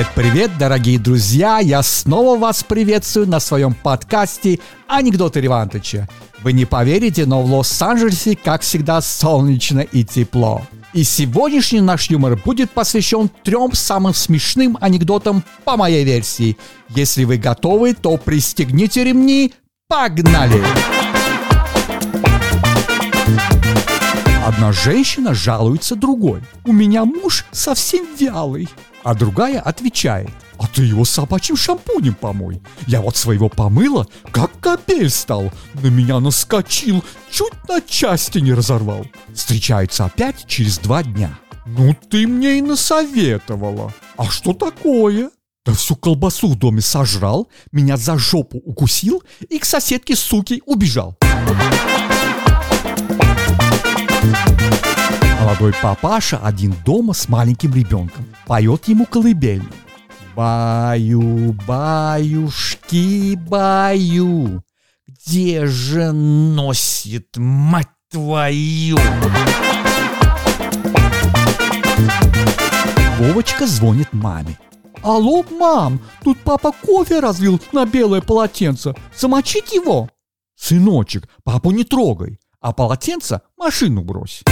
Привет-привет, дорогие друзья! Я снова вас приветствую на своем подкасте «Анекдоты Ревантыча». Вы не поверите, но в Лос-Анджелесе, как всегда, солнечно и тепло. И сегодняшний наш юмор будет посвящен трем самым смешным анекдотам по моей версии. Если вы готовы, то пристегните ремни. Погнали! Одна женщина жалуется другой. У меня муж совсем вялый. А другая отвечает. А ты его собачьим шампунем помой. Я вот своего помыла, как капель стал. На меня наскочил, чуть на части не разорвал. Встречаются опять через два дня. Ну ты мне и насоветовала. А что такое? Да всю колбасу в доме сожрал, меня за жопу укусил и к соседке суки убежал. Молодой папаша один дома с маленьким ребенком. Поет ему колыбельную. Баю, баюшки, баю, где же носит мать твою? Вовочка звонит маме. Алло, мам, тут папа кофе разлил на белое полотенце. Замочить его? Сыночек, папу не трогай, а полотенце машину брось.